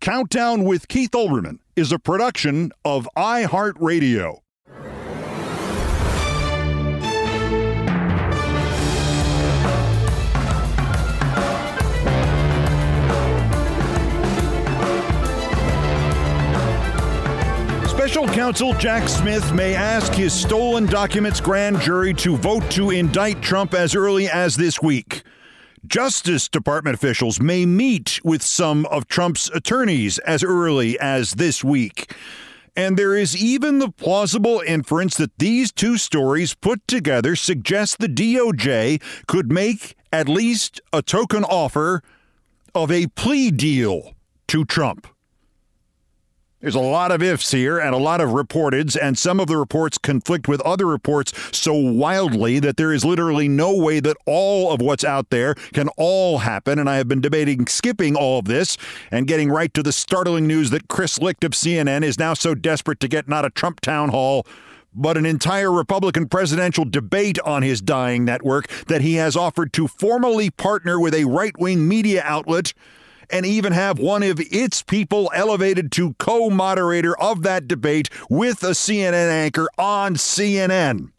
Countdown with Keith Olbermann is a production of iHeartRadio. Special counsel Jack Smith may ask his stolen documents grand jury to vote to indict Trump as early as this week. Justice Department officials may meet with some of Trump's attorneys as early as this week. And there is even the plausible inference that these two stories put together suggest the DOJ could make at least a token offer of a plea deal to Trump. There's a lot of ifs here and a lot of reporteds, and some of the reports conflict with other reports so wildly that there is literally no way that all of what's out there can all happen. And I have been debating skipping all of this and getting right to the startling news that Chris Licht of CNN is now so desperate to get not a Trump town hall but an entire Republican presidential debate on his dying network that he has offered to formally partner with a right wing media outlet and even have one of its people elevated to co moderator of that debate with a CNN anchor on CNN.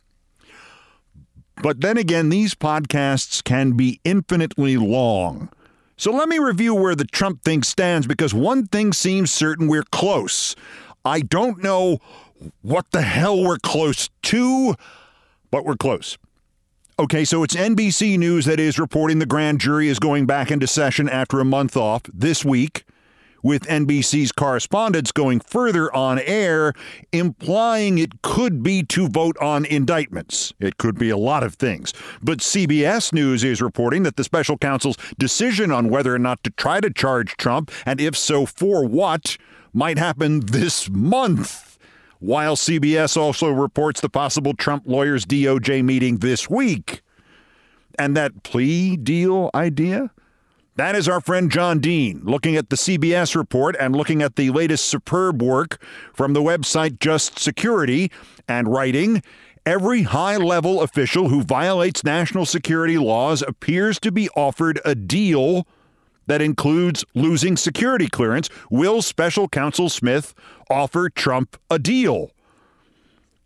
But then again, these podcasts can be infinitely long. So let me review where the Trump thing stands because one thing seems certain we're close. I don't know what the hell we're close to, but we're close. Okay, so it's NBC News that is reporting the grand jury is going back into session after a month off this week, with NBC's correspondents going further on air, implying it could be to vote on indictments. It could be a lot of things. But CBS News is reporting that the special counsel's decision on whether or not to try to charge Trump, and if so, for what, might happen this month while CBS also reports the possible Trump lawyers' DOJ meeting this week. And that plea deal idea? That is our friend John Dean looking at the CBS report and looking at the latest superb work from the website Just Security and writing. Every high level official who violates national security laws appears to be offered a deal that includes losing security clearance. Will Special Counsel Smith offer Trump a deal?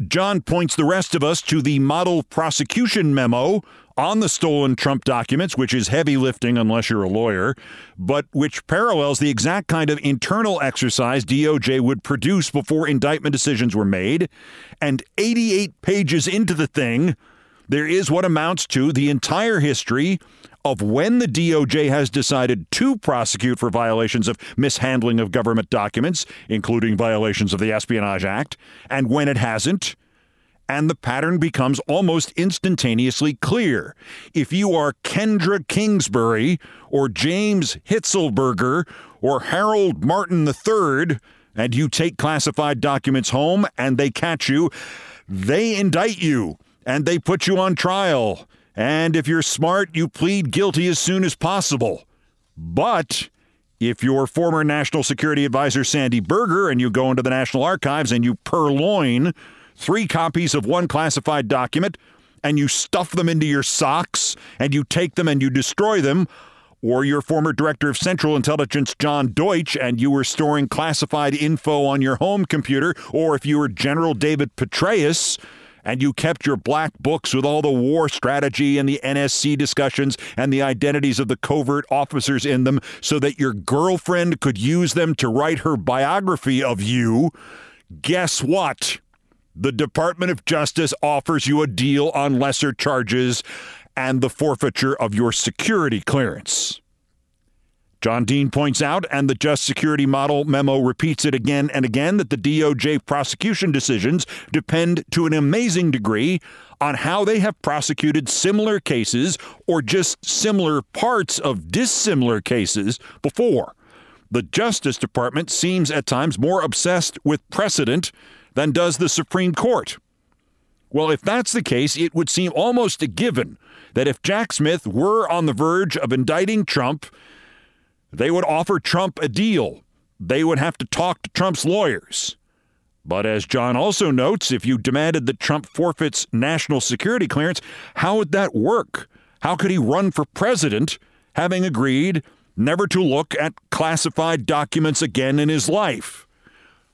John points the rest of us to the model prosecution memo on the stolen Trump documents, which is heavy lifting unless you're a lawyer, but which parallels the exact kind of internal exercise DOJ would produce before indictment decisions were made. And 88 pages into the thing, there is what amounts to the entire history of when the DOJ has decided to prosecute for violations of mishandling of government documents, including violations of the Espionage Act, and when it hasn't. And the pattern becomes almost instantaneously clear. If you are Kendra Kingsbury or James Hitselberger or Harold Martin III, and you take classified documents home and they catch you, they indict you and they put you on trial and if you're smart, you plead guilty as soon as possible. But if you're former National Security Advisor Sandy Berger and you go into the National Archives and you purloin three copies of one classified document and you stuff them into your socks and you take them and you destroy them, or your former director of Central Intelligence, John Deutch, and you were storing classified info on your home computer, or if you were General David Petraeus and you kept your black books with all the war strategy and the NSC discussions and the identities of the covert officers in them so that your girlfriend could use them to write her biography of you, guess what? The Department of Justice offers you a deal on lesser charges and the forfeiture of your security clearance. John Dean points out, and the Just Security Model memo repeats it again and again, that the DOJ prosecution decisions depend to an amazing degree on how they have prosecuted similar cases or just similar parts of dissimilar cases before. The Justice Department seems at times more obsessed with precedent than does the Supreme Court. Well, if that's the case, it would seem almost a given that if Jack Smith were on the verge of indicting Trump, they would offer Trump a deal. They would have to talk to Trump's lawyers. But as John also notes, if you demanded that Trump forfeits national security clearance, how would that work? How could he run for president having agreed never to look at classified documents again in his life?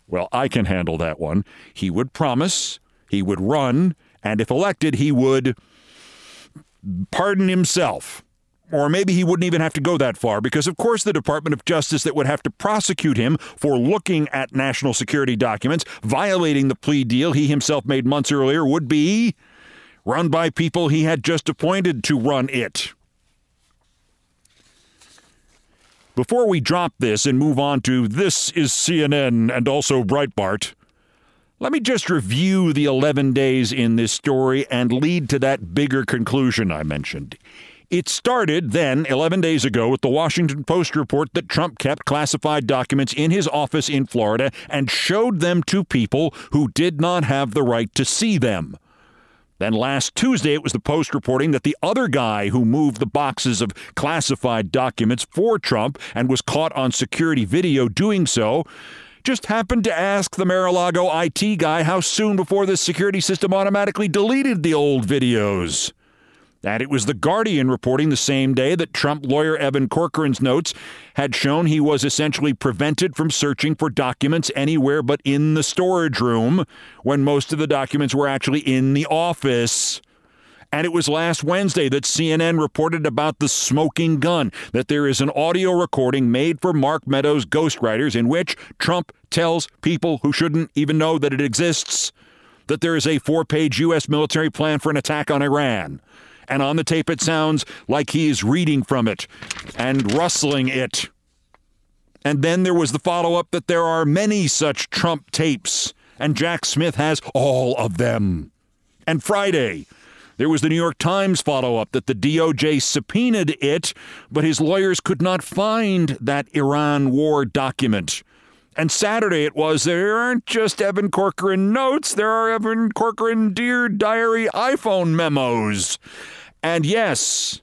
Well, I can handle that one. He would promise, he would run, and if elected, he would pardon himself. Or maybe he wouldn't even have to go that far because, of course, the Department of Justice that would have to prosecute him for looking at national security documents, violating the plea deal he himself made months earlier, would be run by people he had just appointed to run it. Before we drop this and move on to This is CNN and also Breitbart, let me just review the 11 days in this story and lead to that bigger conclusion I mentioned. It started then, 11 days ago, with the Washington Post report that Trump kept classified documents in his office in Florida and showed them to people who did not have the right to see them. Then last Tuesday, it was the Post reporting that the other guy who moved the boxes of classified documents for Trump and was caught on security video doing so just happened to ask the Mar-a-Lago IT guy how soon before the security system automatically deleted the old videos. And it was The Guardian reporting the same day that Trump lawyer Evan Corcoran's notes had shown he was essentially prevented from searching for documents anywhere but in the storage room when most of the documents were actually in the office. And it was last Wednesday that CNN reported about the smoking gun, that there is an audio recording made for Mark Meadows' ghostwriters in which Trump tells people who shouldn't even know that it exists that there is a four page U.S. military plan for an attack on Iran and on the tape it sounds like he is reading from it and rustling it. And then there was the follow up that there are many such Trump tapes, and Jack Smith has all of them. And Friday, there was the New York Times follow up that the DOJ subpoenaed it, but his lawyers could not find that Iran war document. And Saturday it was there aren't just Evan Corcoran notes, there are Evan Corcoran Dear Diary iPhone memos. And yes,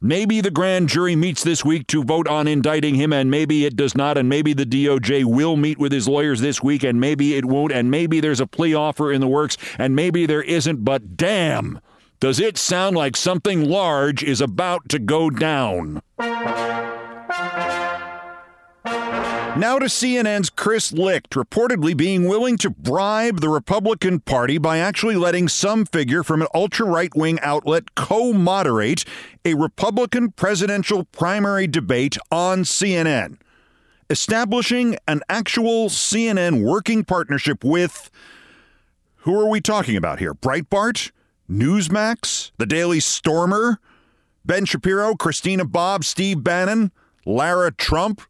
maybe the grand jury meets this week to vote on indicting him, and maybe it does not, and maybe the DOJ will meet with his lawyers this week, and maybe it won't, and maybe there's a plea offer in the works, and maybe there isn't, but damn, does it sound like something large is about to go down. Now to CNN's Chris Licht reportedly being willing to bribe the Republican Party by actually letting some figure from an ultra right wing outlet co moderate a Republican presidential primary debate on CNN, establishing an actual CNN working partnership with. Who are we talking about here? Breitbart? Newsmax? The Daily Stormer? Ben Shapiro? Christina Bobb? Steve Bannon? Lara Trump?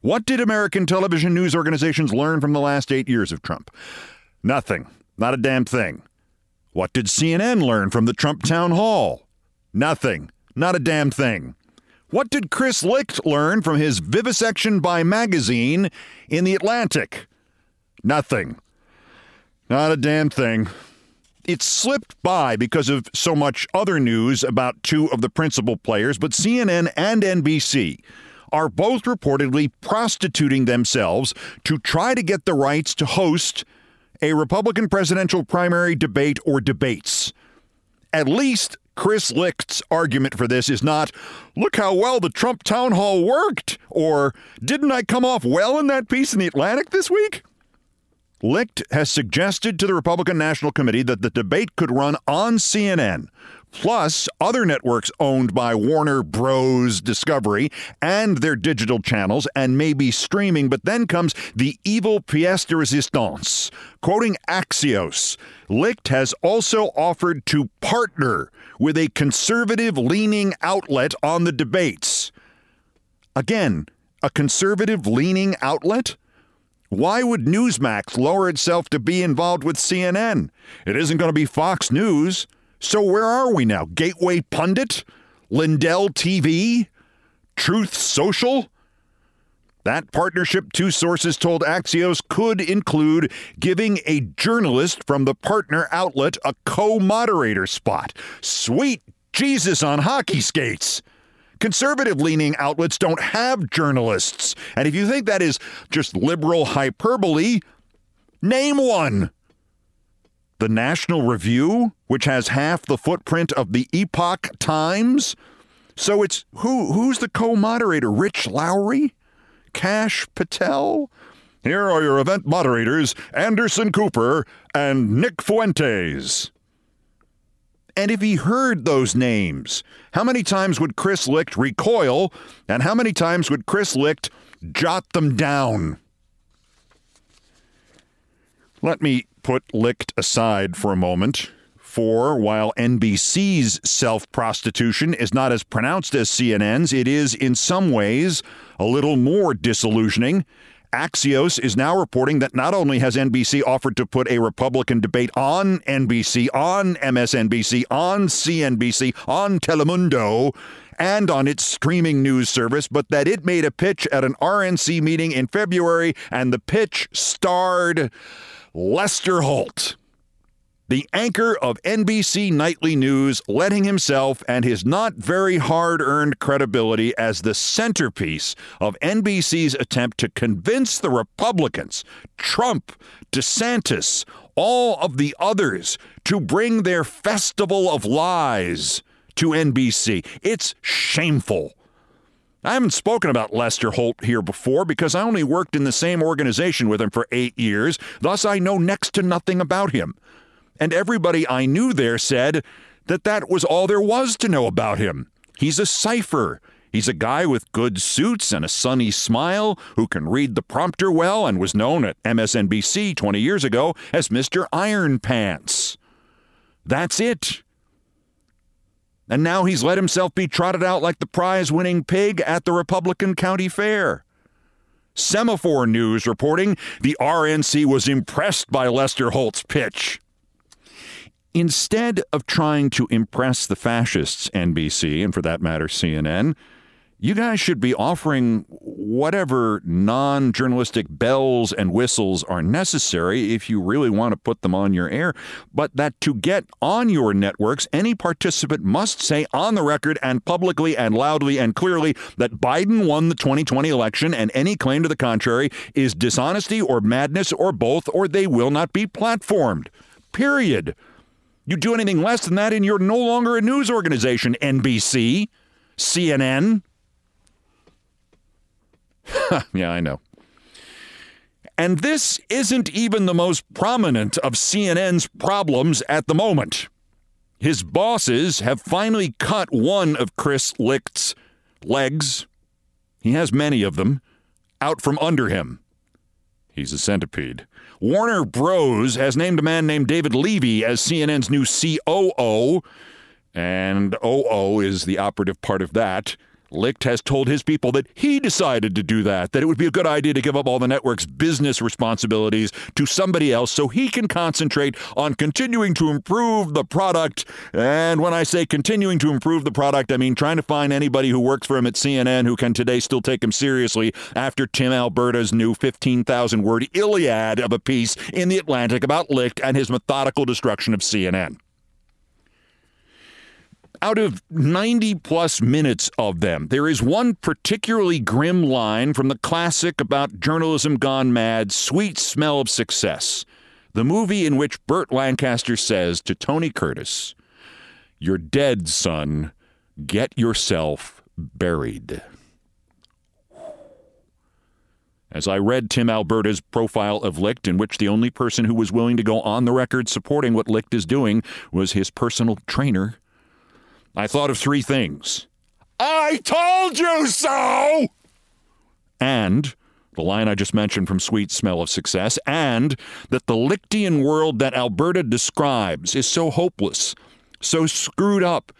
What did American television news organizations learn from the last eight years of Trump? Nothing. Not a damn thing. What did CNN learn from the Trump town hall? Nothing. Not a damn thing. What did Chris Licht learn from his vivisection by magazine in The Atlantic? Nothing. Not a damn thing. it slipped by because of so much other news about two of the principal players, but CNN and NBC are both reportedly prostituting themselves to try to get the rights to host a Republican presidential primary debate or debates. At least Chris Licht's argument for this is not, look how well the Trump town hall worked, or didn't I come off well in that piece in the Atlantic this week? Licht has suggested to the Republican National Committee that the debate could run on CNN, plus other networks owned by Warner Bros. Discovery and their digital channels, and maybe streaming. But then comes the evil pièce de résistance. Quoting Axios, Licht has also offered to partner with a conservative leaning outlet on the debates. Again, a conservative leaning outlet? Why would Newsmax lower itself to be involved with CNN? It isn't going to be Fox News. So where are we now? Gateway Pundit? Lindell TV? Truth Social? That partnership, two sources told Axios, could include giving a journalist from the partner outlet a co moderator spot. Sweet Jesus on hockey skates. Conservative leaning outlets don't have journalists. And if you think that is just liberal hyperbole, name one. The National Review, which has half the footprint of the Epoch Times. So it's who who's the co-moderator? Rich Lowry? Kash Patel? Here are your event moderators, Anderson Cooper and Nick Fuentes. And if he heard those names, how many times would Chris Licht recoil, and how many times would Chris Licht jot them down? Let me put Licht aside for a moment. For while NBC's self prostitution is not as pronounced as CNN's, it is in some ways a little more disillusioning Axios is now reporting that not only has NBC offered to put a Republican debate on NBC, on MSNBC, on CNBC, on Telemundo, and on its streaming news service, but that it made a pitch at an RNC meeting in February, and the pitch starred Lester Holt the anchor of NBC Nightly News letting himself and his not very hard earned credibility as the centerpiece of NBC's attempt to convince the Republicans, Trump, DeSantis, all of the others to bring their festival of lies to NBC. It's shameful. I haven't spoken about Lester Holt here before because I only worked in the same organization with him for eight years, thus, I know next to nothing about him. And everybody I knew there said that that was all there was to know about him. He's a cipher. He's a guy with good suits and a sunny smile who can read the prompter well and was known at MSNBC 20 years ago as Mr. Iron Pants. That's it. And now he's let himself be trotted out like the prize winning pig at the Republican County Fair. Semafor News reporting the RNC was impressed by Lester Holt's pitch. Instead of trying to impress the fascists, NBC, and for that matter, CNN, you guys should be offering whatever non journalistic bells and whistles are necessary if you really want to put them on your air. But that to get on your networks, any participant must say on the record and publicly and loudly and clearly that Biden won the 2020 election and any claim to the contrary is dishonesty or madness or both, or they will not be platformed. Period. You do anything less than that, and you're no longer a news organization. NBC, CNN. yeah, I know. And this isn't even the most prominent of CNN's problems at the moment. His bosses have finally cut one of Chris Licht's legs. He has many of them out from under him. He's a centipede. Warner Bros. has named a man named David Levy as CNN's new COO, and OO is the operative part of that. Licht has told his people that he decided to do that, that it would be a good idea to give up all the network's business responsibilities to somebody else so he can concentrate on continuing to improve the product. And when I say continuing to improve the product, I mean trying to find anybody who works for him at CNN who can today still take him seriously after Tim Alberta's new 15,000 word Iliad of a piece in The Atlantic about Licht and his methodical destruction of CNN out of 90 plus minutes of them, there is one particularly grim line from the classic about journalism gone mad, Sweet Smell of Success, the movie in which Burt Lancaster says to Tony Curtis, You're dead, son. Get yourself buried. As I read Tim Alberta's profile of Licht, in which the only person who was willing to go on the record supporting what Licht is doing was his personal trainer, I thought of three things. I told you so! And the line I just mentioned from Sweet Smell of Success, and that the Lichtian world that Alberta describes is so hopeless, so screwed up,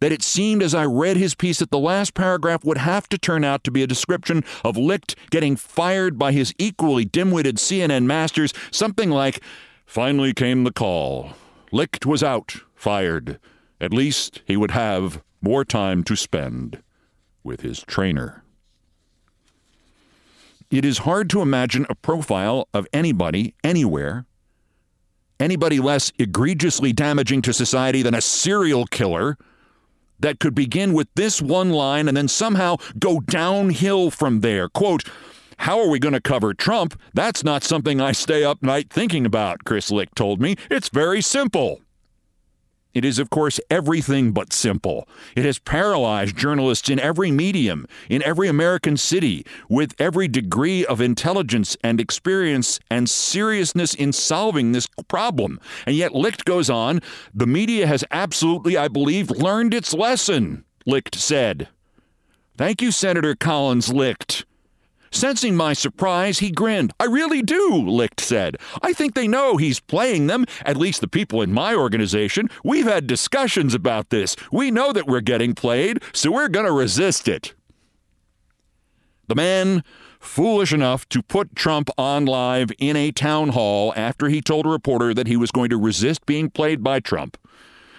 that it seemed as I read his piece that the last paragraph would have to turn out to be a description of Licht getting fired by his equally dim witted CNN masters, something like Finally came the call. Licht was out, fired. At least he would have more time to spend with his trainer. It is hard to imagine a profile of anybody, anywhere, anybody less egregiously damaging to society than a serial killer that could begin with this one line and then somehow go downhill from there. Quote, how are we going to cover Trump? That's not something I stay up night thinking about, Chris Licht told me. It's very simple. It is, of course, everything but simple. It has paralyzed journalists in every medium, in every American city, with every degree of intelligence and experience and seriousness in solving this problem. And yet, Licht goes on the media has absolutely, I believe, learned its lesson, Licht said. Thank you, Senator Collins Licht. Sensing my surprise, he grinned. I really do, Licht said. I think they know he's playing them, at least the people in my organization. We've had discussions about this. We know that we're getting played, so we're going to resist it. The man foolish enough to put Trump on live in a town hall after he told a reporter that he was going to resist being played by Trump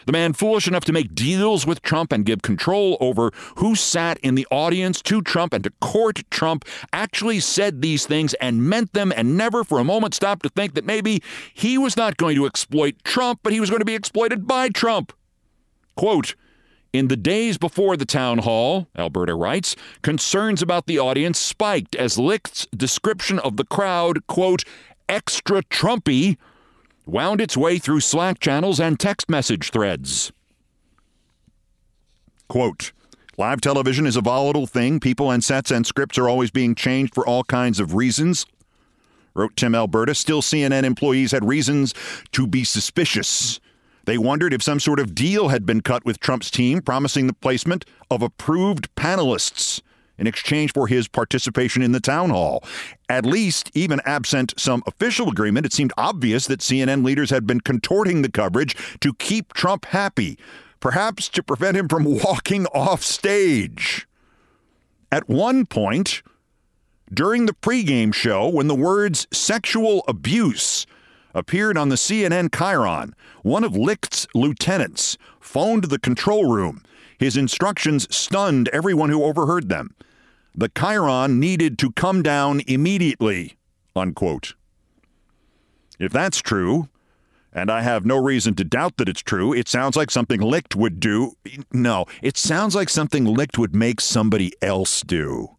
the man foolish enough to make deals with Trump and give control over who sat in the audience to Trump and to court Trump actually said these things and meant them and never for a moment stopped to think that maybe he was not going to exploit Trump, but he was going to be exploited by Trump. Quote, in the days before the town hall, Alberta writes, concerns about the audience spiked as Licht's description of the crowd, quote, extra Trumpy, wound its way through Slack channels and text message threads. Quote, Live television is a volatile thing. People and sets and scripts are always being changed for all kinds of reasons. Wrote Tim Alberta. Still, CNN employees had reasons to be suspicious. They wondered if some sort of deal had been cut with Trump's team, promising the placement of approved panelists in exchange for his participation in the town hall. At least, even absent some official agreement, it seemed obvious that CNN leaders had been contorting the coverage to keep Trump happy, perhaps to prevent him from walking off stage. At one point, during the pregame show, when the words sexual abuse appeared on the CNN chyron, one of Licht's lieutenants phoned the control room. His instructions stunned everyone who overheard them. The Chyron needed to come down immediately, unquote. If that's true, and I have no reason to doubt that it's true, it sounds like something Licht would do. No, it sounds like something Licht would make somebody else do.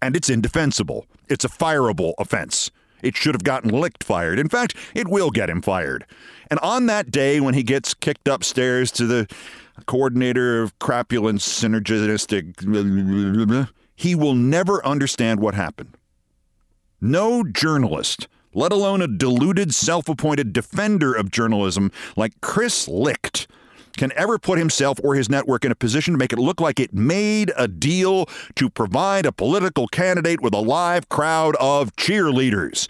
And it's indefensible. It's a fireable offense. It should have gotten Licht fired. In fact, it will get him fired. And on that day when he gets kicked upstairs to the coordinator of crapulent synergistic he will never understand what happened. No journalist, let alone a deluded, self appointed defender of journalism like Chris Licht, can ever put himself or his network in a position to make it look like it made a deal to provide a political candidate with a live crowd of cheerleaders.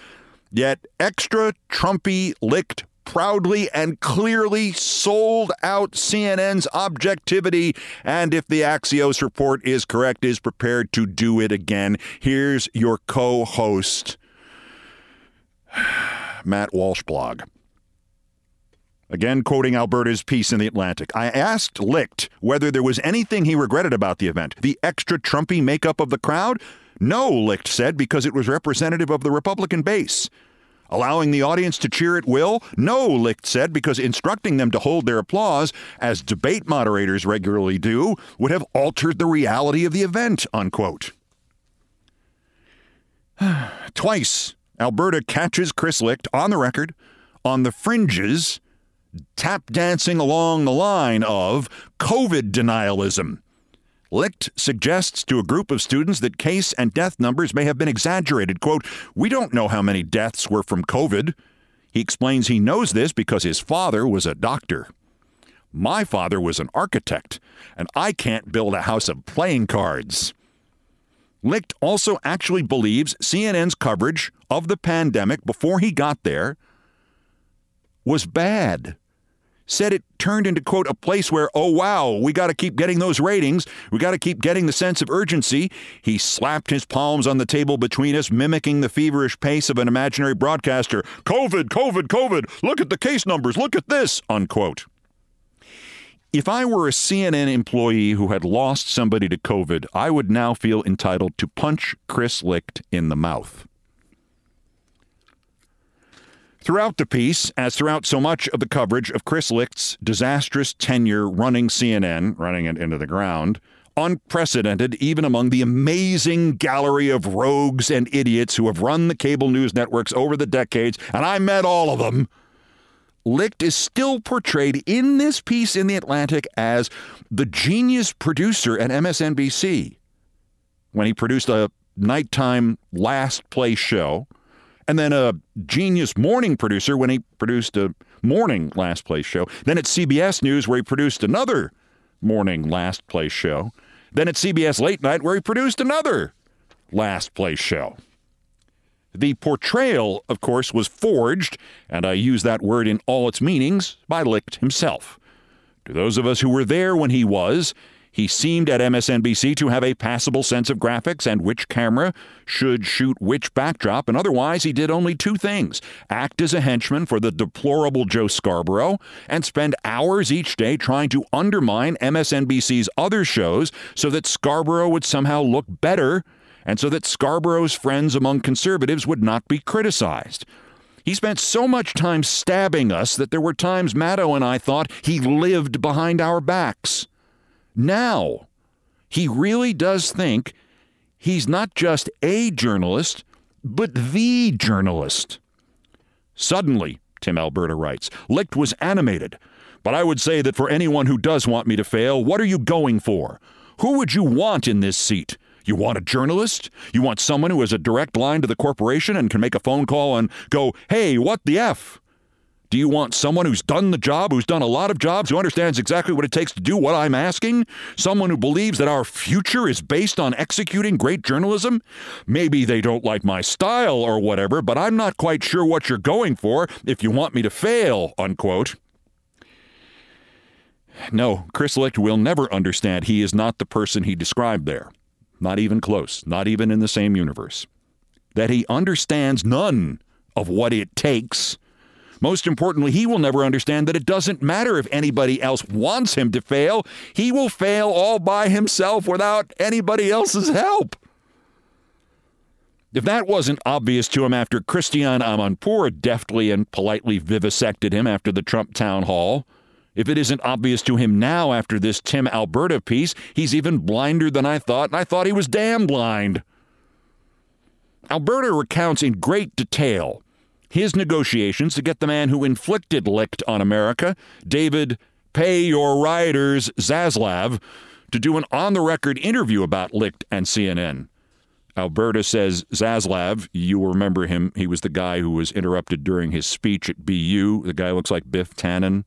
Yet extra Trumpy Licht proudly and clearly sold out CNN's objectivity, and if the Axios report is correct, is prepared to do it again. Here's your co host, Matt Walsh blog. Again, quoting Alberta's piece in The Atlantic. I asked Licht whether there was anything he regretted about the event. The extra Trumpy makeup of the crowd? No, Licht said, because it was representative of the Republican base. Allowing the audience to cheer at will? No, Licht said, because instructing them to hold their applause, as debate moderators regularly do, would have altered the reality of the event, unquote. Twice, Alberta catches Chris Licht on the record, on the fringes, tap dancing along the line of COVID denialism. Licht suggests to a group of students that case and death numbers may have been exaggerated. Quote, We don't know how many deaths were from COVID. He explains he knows this because his father was a doctor. My father was an architect, and I can't build a house of playing cards. Licht also actually believes CNN's coverage of the pandemic before he got there was bad said it turned into, quote, a place where, oh, wow, we got to keep getting those ratings. We got to keep getting the sense of urgency. He slapped his palms on the table between us, mimicking the feverish pace of an imaginary broadcaster. COVID, COVID, COVID. Look at the case numbers. Look at this, unquote. If I were a CNN employee who had lost somebody to COVID, I would now feel entitled to punch Chris Licht in the mouth. Throughout the piece, as throughout so much of the coverage of Chris Licht's disastrous tenure running CNN, running it into the ground, unprecedented even among the amazing gallery of rogues and idiots who have run the cable news networks over the decades, and I met all of them. Licht is still portrayed in this piece in The Atlantic as the genius producer at MSNBC when he produced a nighttime last play show and then a genius morning producer when he produced a morning last place show. Then at CBS News where he produced another morning last place show. Then at CBS Late Night where he produced another last place show. The portrayal, of course, was forged, and I use that word in all its meanings, by Licht himself. To those of us who were there when he was, he seemed at MSNBC to have a passable sense of graphics and which camera should shoot which backdrop, and otherwise he did only two things act as a henchman for the deplorable Joe Scarborough and spend hours each day trying to undermine MSNBC's other shows so that Scarborough would somehow look better and so that Scarborough's friends among conservatives would not be criticized. He spent so much time stabbing us that there were times Maddow and I thought he lived behind our backs. Now, he really does think he's not just a journalist, but the journalist. Suddenly, Tim Alberta writes, Licht was animated. But I would say that for anyone who does want me to fail, what are you going for? Who would you want in this seat? You want a journalist? You want someone who has a direct line to the corporation and can make a phone call and go, hey, what the F? Do you want someone who's done the job, who's done a lot of jobs, who understands exactly what it takes to do what I'm asking? Someone who believes that our future is based on executing great journalism? Maybe they don't like my style or whatever, but I'm not quite sure what you're going for if you want me to fail, unquote. No, Chris Licht will never understand he is not the person he described there. Not even close, not even in the same universe. That he understands none of what it takes most importantly, he will never understand that it doesn't matter if anybody else wants him to fail. He will fail all by himself without anybody else's help. If that wasn't obvious to him after Christiane Amanpour deftly and politely vivisected him after the Trump town hall, if it isn't obvious to him now after this Tim Alberta piece, he's even blinder than I thought, and I thought he was damn blind. Alberta recounts in great detail his negotiations to get the man who inflicted Licht on America, David Pay Your Riders Zaslav, to do an on the record interview about Licht and CNN. Alberta says Zaslav, you remember him, he was the guy who was interrupted during his speech at BU. The guy looks like Biff Tannen.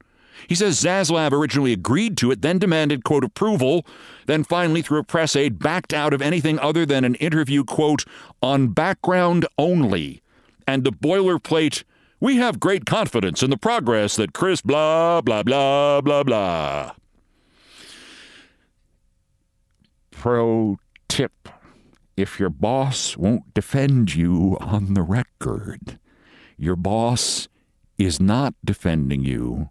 He says Zaslav originally agreed to it, then demanded, quote, approval, then finally, through a press aide, backed out of anything other than an interview, quote, on background only and the boilerplate We have great confidence in the progress that Chris blah, blah, blah, blah, blah. Pro tip if your boss won't defend you on the record, your boss is not defending you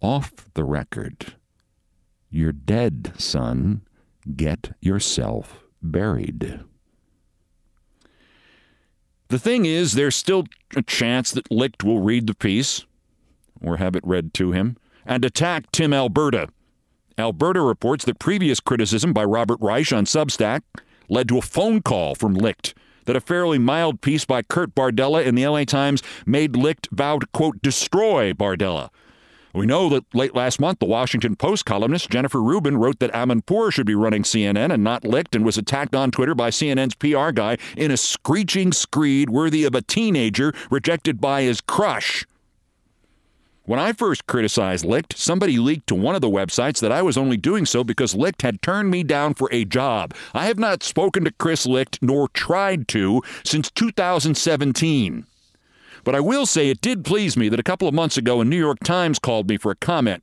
off the record. You're dead, son. Get yourself buried. The thing is, there's still a chance that Licht will read the piece, or have it read to him, and attack Tim Alberta. Alberta reports that previous criticism by Robert Reich on Substack led to a phone call from Licht that a fairly mild piece by Kurt Bardella in the LA Times made Licht vow to, quote, destroy Bardella. We know that late last month, the Washington Post columnist Jennifer Rubin wrote that Amanpour should be running CNN and not Licht and was attacked on Twitter by CNN's PR guy in a screeching screed worthy of a teenager rejected by his crush. When I first criticized Licht, somebody leaked to one of the websites that I was only doing so because Licht had turned me down for a job. I have not spoken to Chris Licht nor tried to since 2017. But I will say it did please me that a couple of months ago, a New York Times called me for a comment.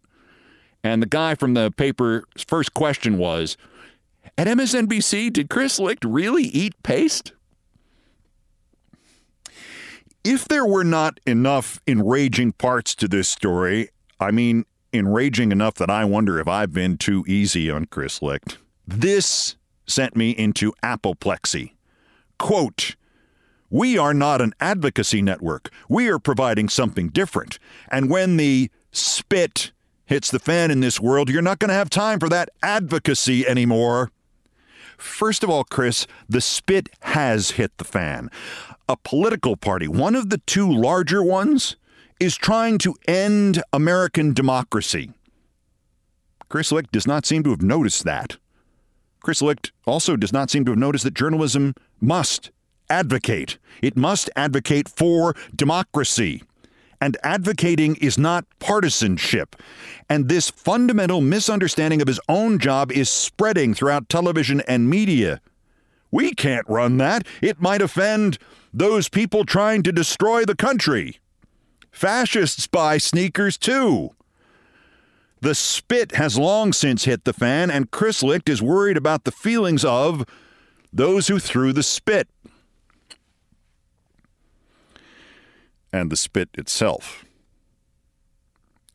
And the guy from the paper's first question was At MSNBC, did Chris Licht really eat paste? If there were not enough enraging parts to this story, I mean, enraging enough that I wonder if I've been too easy on Chris Licht, this sent me into apoplexy. Quote, we are not an advocacy network. We are providing something different. And when the spit hits the fan in this world, you're not going to have time for that advocacy anymore. First of all, Chris, the spit has hit the fan. A political party, one of the two larger ones, is trying to end American democracy. Chris Licht does not seem to have noticed that. Chris Licht also does not seem to have noticed that journalism must advocate. It must advocate for democracy. And advocating is not partisanship. And this fundamental misunderstanding of his own job is spreading throughout television and media. We can't run that. It might offend those people trying to destroy the country. Fascists buy sneakers too. The spit has long since hit the fan, and Chris Licht is worried about the feelings of those who threw the spit. And the spit itself.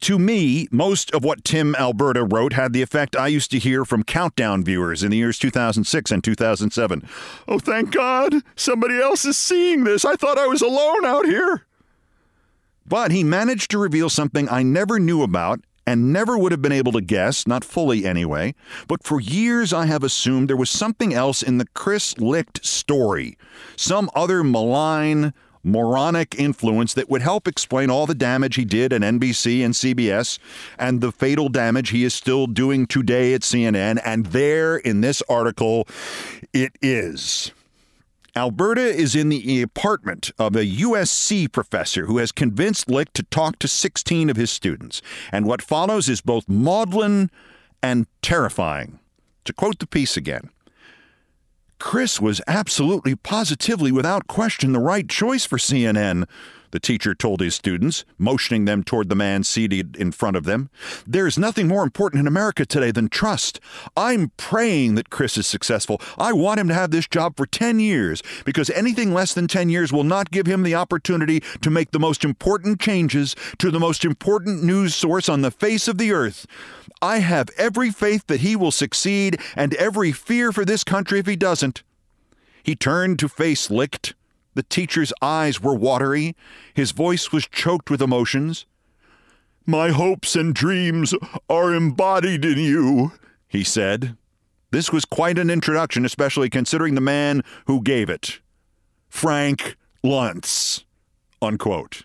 To me, most of what Tim Alberta wrote had the effect I used to hear from countdown viewers in the years 2006 and 2007. Oh, thank God! Somebody else is seeing this! I thought I was alone out here! But he managed to reveal something I never knew about and never would have been able to guess, not fully anyway. But for years I have assumed there was something else in the Chris Licht story, some other malign, moronic influence that would help explain all the damage he did at NBC and CBS and the fatal damage he is still doing today at CNN. And there in this article, it is. Alberta is in the apartment of a USC professor who has convinced Licht to talk to 16 of his students. And what follows is both maudlin and terrifying. To quote the piece again Chris was absolutely positively without question the right choice for CNN, the teacher told his students, motioning them toward the man seated in front of them. There's nothing more important in America today than trust. I'm praying that Chris is successful. I want him to have this job for 10 years because anything less than 10 years will not give him the opportunity to make the most important changes to the most important news source on the face of the earth. I have every faith that he will succeed and every fear for this country if he doesn't. He turned to face Licht. The teacher's eyes were watery. His voice was choked with emotions. My hopes and dreams are embodied in you, he said. This was quite an introduction, especially considering the man who gave it Frank Luntz. Unquote.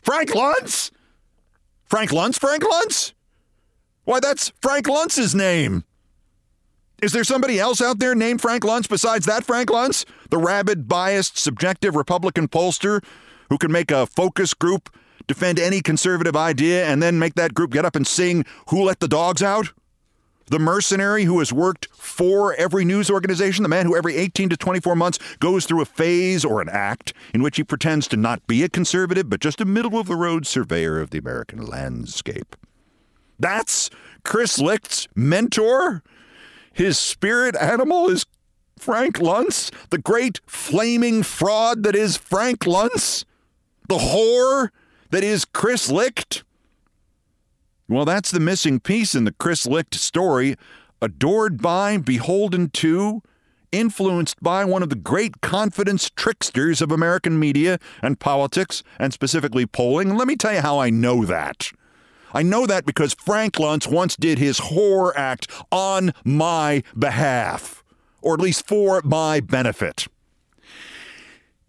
Frank Luntz? Frank Luntz? Frank Luntz? Why, that's Frank Luntz's name. Is there somebody else out there named Frank Luntz besides that Frank Luntz? The rabid, biased, subjective Republican pollster who can make a focus group defend any conservative idea and then make that group get up and sing Who Let the Dogs Out? The mercenary who has worked for every news organization, the man who every 18 to 24 months goes through a phase or an act in which he pretends to not be a conservative, but just a middle of the road surveyor of the American landscape. That's Chris Licht's mentor. His spirit animal is Frank Luntz, the great flaming fraud that is Frank Luntz, the whore that is Chris Licht. Well, that's the missing piece in the Chris Licht story. Adored by, beholden to, influenced by one of the great confidence tricksters of American media and politics, and specifically polling. Let me tell you how I know that. I know that because Frank Luntz once did his whore act on my behalf, or at least for my benefit.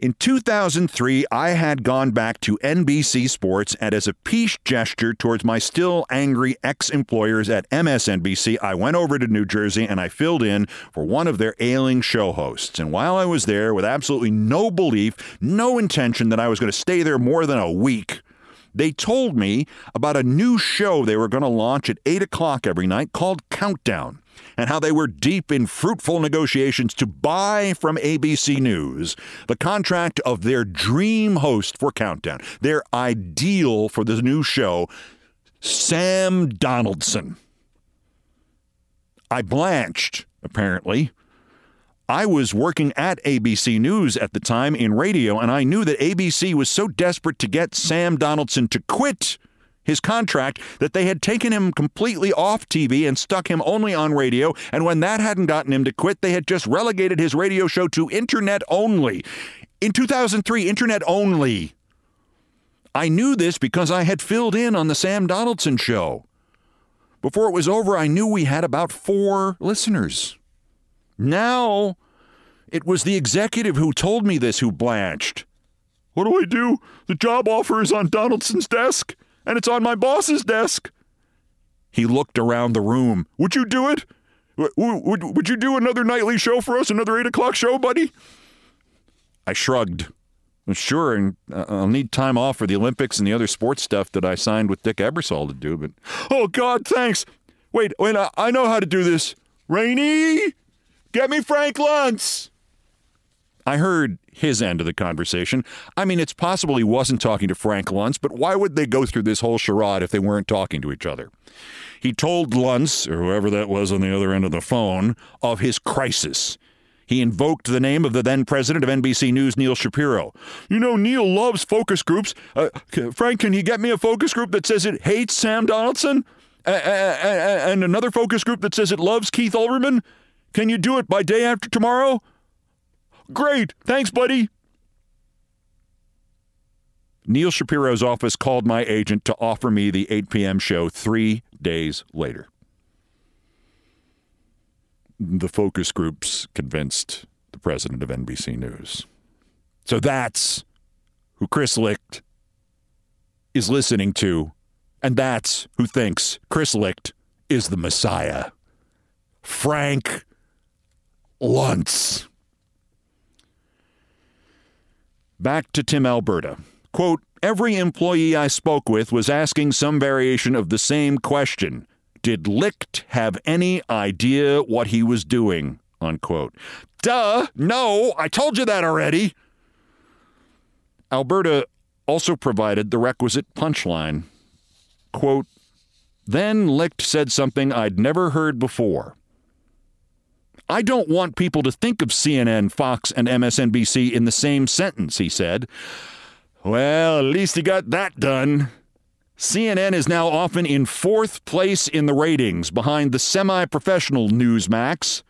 In 2003, I had gone back to NBC Sports, and as a peace gesture towards my still angry ex employers at MSNBC, I went over to New Jersey and I filled in for one of their ailing show hosts. And while I was there, with absolutely no belief, no intention that I was going to stay there more than a week, they told me about a new show they were going to launch at 8 o'clock every night called Countdown and how they were deep in fruitful negotiations to buy from ABC News the contract of their dream host for Countdown, their ideal for the new show, Sam Donaldson. I blanched, apparently. I was working at ABC News at the time in radio, and I knew that ABC was so desperate to get Sam Donaldson to quit his contract that they had taken him completely off TV and stuck him only on radio. And when that hadn't gotten him to quit, they had just relegated his radio show to internet only. In 2003, internet only. I knew this because I had filled in on the Sam Donaldson show. Before it was over, I knew we had about four listeners. Now, it was the executive who told me this who blanched. What do I do? The job offer is on Donaldson's desk and it's on my boss's desk. He looked around the room. Would you do it? Would, would, would you do another nightly show for us? Another 8 o'clock show, buddy? I shrugged. Sure, and uh, I'll need time off for the Olympics and the other sports stuff that I signed with Dick Ebersol to do, but. Oh, God, thanks. Wait, wait, I, I know how to do this. Rainey, get me Frank Luntz. I heard his end of the conversation. I mean, it's possible he wasn't talking to Frank Luntz, but why would they go through this whole charade if they weren't talking to each other? He told Luntz, or whoever that was on the other end of the phone, of his crisis. He invoked the name of the then president of NBC News, Neil Shapiro. You know, Neil loves focus groups. Uh, Frank, can you get me a focus group that says it hates Sam Donaldson? And another focus group that says it loves Keith Olbermann? Can you do it by day after tomorrow? Great. Thanks, buddy. Neil Shapiro's office called my agent to offer me the 8 p.m. show three days later. The focus groups convinced the president of NBC News. So that's who Chris Licht is listening to, and that's who thinks Chris Licht is the Messiah. Frank Luntz. Back to Tim Alberta. Quote, every employee I spoke with was asking some variation of the same question. Did Licht have any idea what he was doing? Unquote. Duh, no, I told you that already. Alberta also provided the requisite punchline. Quote, then Licht said something I'd never heard before. I don't want people to think of CNN, Fox, and MSNBC in the same sentence, he said. Well, at least he got that done. CNN is now often in fourth place in the ratings behind the semi professional Newsmax.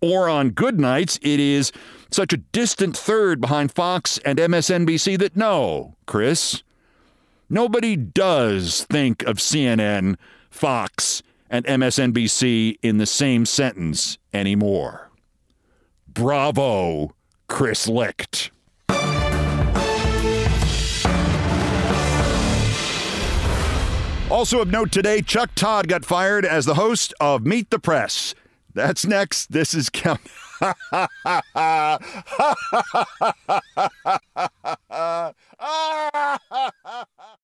Or on good nights, it is such a distant third behind Fox and MSNBC that no, Chris, nobody does think of CNN, Fox, and MSNBC in the same sentence anymore. Bravo, Chris Licht. Also of note today, Chuck Todd got fired as the host of Meet the Press. That's next. This is Count.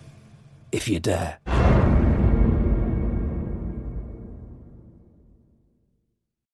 if you dare.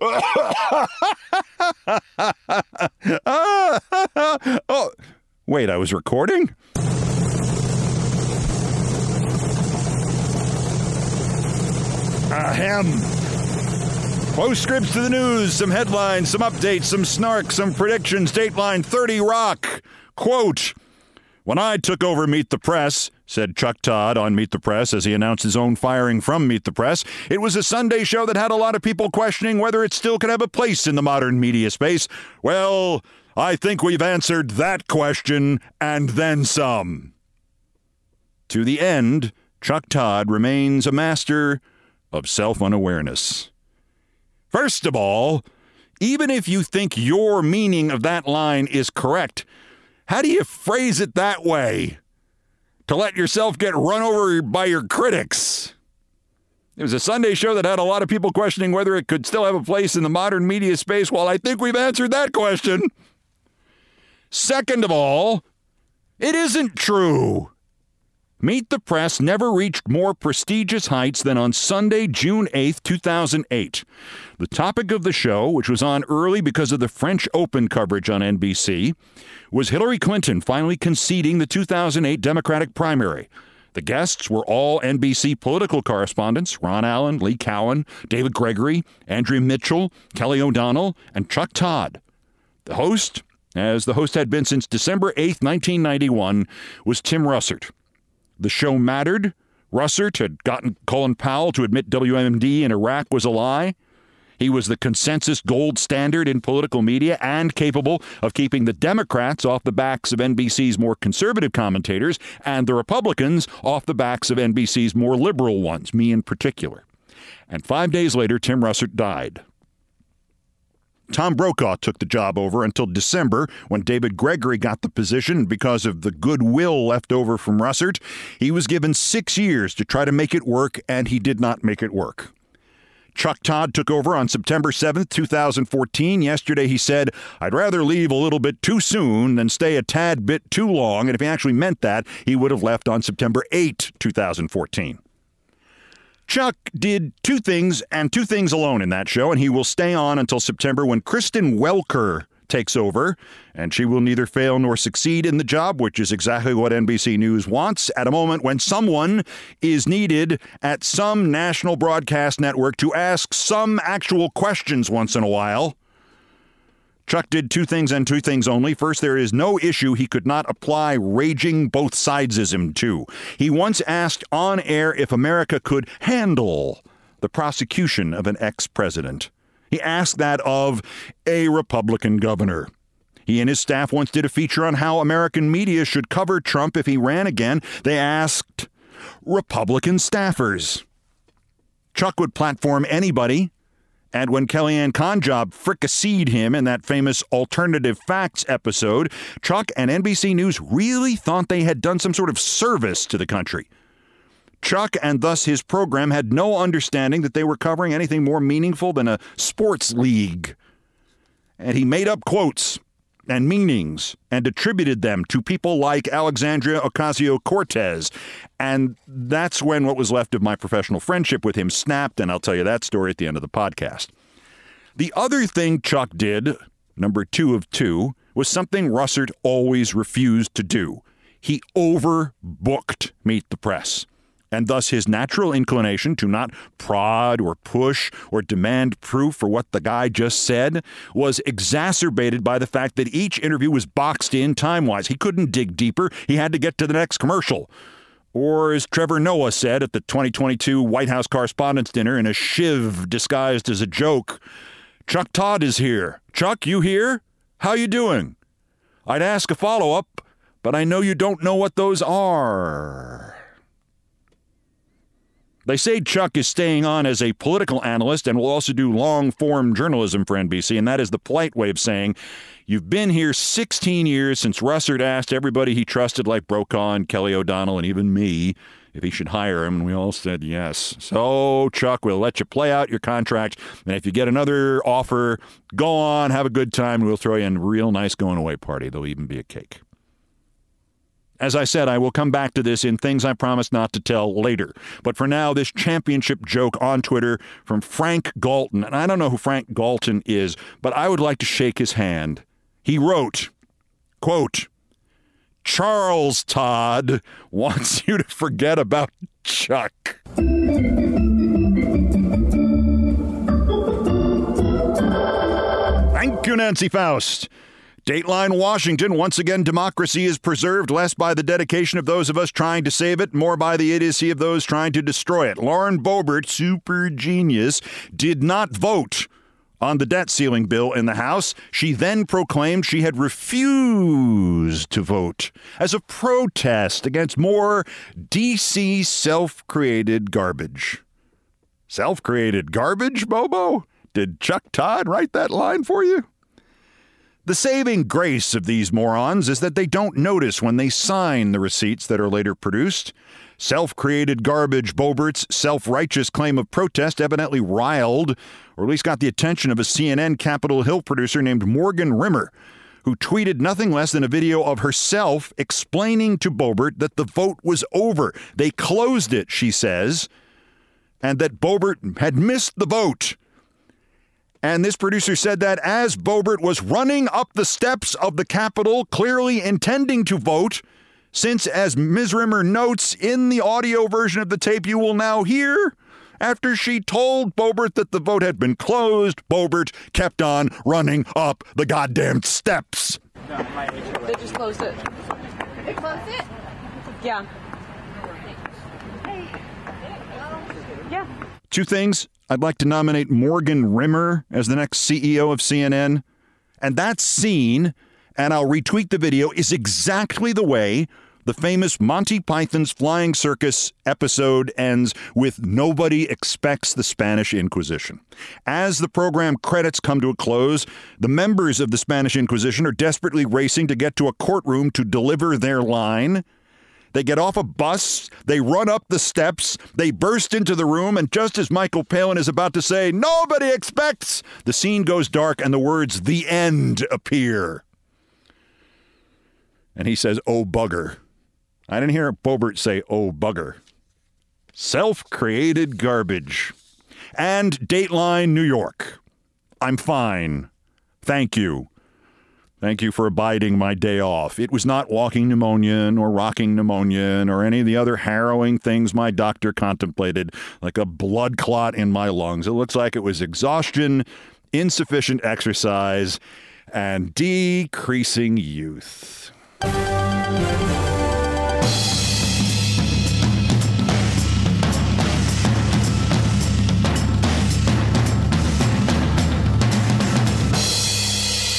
oh, wait, I was recording? Ahem. Postscripts to the news, some headlines, some updates, some snark, some predictions. Dateline 30 Rock. Quote When I took over Meet the Press, said Chuck Todd on Meet the Press as he announced his own firing from Meet the Press. It was a Sunday show that had a lot of people questioning whether it still could have a place in the modern media space. Well, I think we've answered that question and then some. To the end, Chuck Todd remains a master of self unawareness. First of all, even if you think your meaning of that line is correct, how do you phrase it that way? To let yourself get run over by your critics. It was a Sunday show that had a lot of people questioning whether it could still have a place in the modern media space. Well, I think we've answered that question. Second of all, it isn't true. Meet the Press never reached more prestigious heights than on Sunday, June 8, 2008. The topic of the show, which was on early because of the French Open coverage on NBC, was Hillary Clinton finally conceding the 2008 Democratic primary. The guests were all NBC political correspondents Ron Allen, Lee Cowan, David Gregory, Andrea Mitchell, Kelly O'Donnell, and Chuck Todd. The host, as the host had been since December 8, 1991, was Tim Russert. The show mattered. Russert had gotten Colin Powell to admit WMD in Iraq was a lie. He was the consensus gold standard in political media and capable of keeping the Democrats off the backs of NBC's more conservative commentators and the Republicans off the backs of NBC's more liberal ones, me in particular. And five days later, Tim Russert died. Tom Brokaw took the job over until December when David Gregory got the position because of the goodwill left over from Russert. He was given six years to try to make it work, and he did not make it work. Chuck Todd took over on September 7th, 2014. Yesterday he said, I'd rather leave a little bit too soon than stay a tad bit too long. And if he actually meant that, he would have left on September 8, 2014. Chuck did two things and two things alone in that show, and he will stay on until September when Kristen Welker takes over, and she will neither fail nor succeed in the job, which is exactly what NBC News wants at a moment when someone is needed at some national broadcast network to ask some actual questions once in a while. Chuck did two things and two things only. First, there is no issue he could not apply raging both sidesism to. He once asked on air if America could handle the prosecution of an ex president. He asked that of a Republican governor. He and his staff once did a feature on how American media should cover Trump if he ran again. They asked Republican staffers. Chuck would platform anybody And when Kellyanne Conjob fricasseed him in that famous Alternative Facts episode, Chuck and NBC News really thought they had done some sort of service to the country. Chuck and thus his program had no understanding that they were covering anything more meaningful than a sports league. And he made up quotes and meanings and attributed them to people like Alexandria Ocasio Cortez. And that's when what was left of my professional friendship with him snapped, and I'll tell you that story at the end of the podcast. The other thing Chuck did, number two of two, was something Russert always refused to do. He overbooked Meet the Press and thus his natural inclination to not prod or push or demand proof for what the guy just said was exacerbated by the fact that each interview was boxed in time wise. He couldn't dig deeper, he had to get to the next commercial. Or, as Trevor Noah said at the 2022 White House Correspondents' Dinner in a shiv disguised as a joke, Chuck Todd is here. Chuck, you here? How you doing? I'd ask a follow up, but I know you don't know what those are. They say Chuck is staying on as a political analyst and will also do long form journalism for NBC, and that is the polite way of saying, You've been here 16 years since Russert asked everybody he trusted, like Brokaw and Kelly O'Donnell and even me, if he should hire him, and we all said yes. So, Chuck, we'll let you play out your contract, and if you get another offer, go on, have a good time, we'll throw you in a real nice going away party. There'll even be a cake. As I said, I will come back to this in things I promised not to tell later. But for now, this championship joke on Twitter from Frank Galton. And I don't know who Frank Galton is, but I would like to shake his hand. He wrote, quote, Charles Todd wants you to forget about Chuck. Thank you, Nancy Faust. Dateline Washington, once again, democracy is preserved less by the dedication of those of us trying to save it, more by the idiocy of those trying to destroy it. Lauren Boebert, super genius, did not vote on the debt ceiling bill in the House. She then proclaimed she had refused to vote as a protest against more DC self created garbage. Self created garbage, Bobo? Did Chuck Todd write that line for you? The saving grace of these morons is that they don't notice when they sign the receipts that are later produced. Self created garbage Boebert's self righteous claim of protest evidently riled, or at least got the attention of a CNN Capitol Hill producer named Morgan Rimmer, who tweeted nothing less than a video of herself explaining to Boebert that the vote was over. They closed it, she says, and that Boebert had missed the vote. And this producer said that as Boebert was running up the steps of the Capitol, clearly intending to vote, since, as Ms. Rimmer notes in the audio version of the tape you will now hear, after she told Boebert that the vote had been closed, Boebert kept on running up the goddamn steps. They just closed it. They closed it? Yeah. Yeah. Two things. I'd like to nominate Morgan Rimmer as the next CEO of CNN. And that scene, and I'll retweet the video, is exactly the way the famous Monty Python's Flying Circus episode ends with Nobody Expects the Spanish Inquisition. As the program credits come to a close, the members of the Spanish Inquisition are desperately racing to get to a courtroom to deliver their line. They get off a bus, they run up the steps, they burst into the room, and just as Michael Palin is about to say, Nobody expects, the scene goes dark and the words, The end, appear. And he says, Oh, bugger. I didn't hear Boebert say, Oh, bugger. Self created garbage. And Dateline New York. I'm fine. Thank you. Thank you for abiding my day off. It was not walking pneumonia or rocking pneumonia or any of the other harrowing things my doctor contemplated, like a blood clot in my lungs. It looks like it was exhaustion, insufficient exercise, and decreasing youth.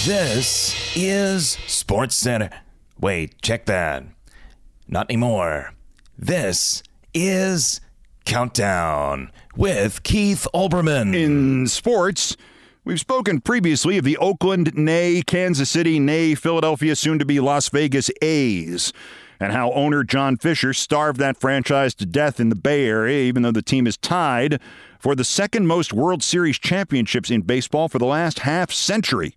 This is Sports Center. Wait, check that. Not anymore. This is Countdown with Keith Olbermann. In sports, we've spoken previously of the Oakland, nay, Kansas City, nay, Philadelphia, soon to be Las Vegas A's, and how owner John Fisher starved that franchise to death in the Bay Area, even though the team is tied for the second most World Series championships in baseball for the last half century.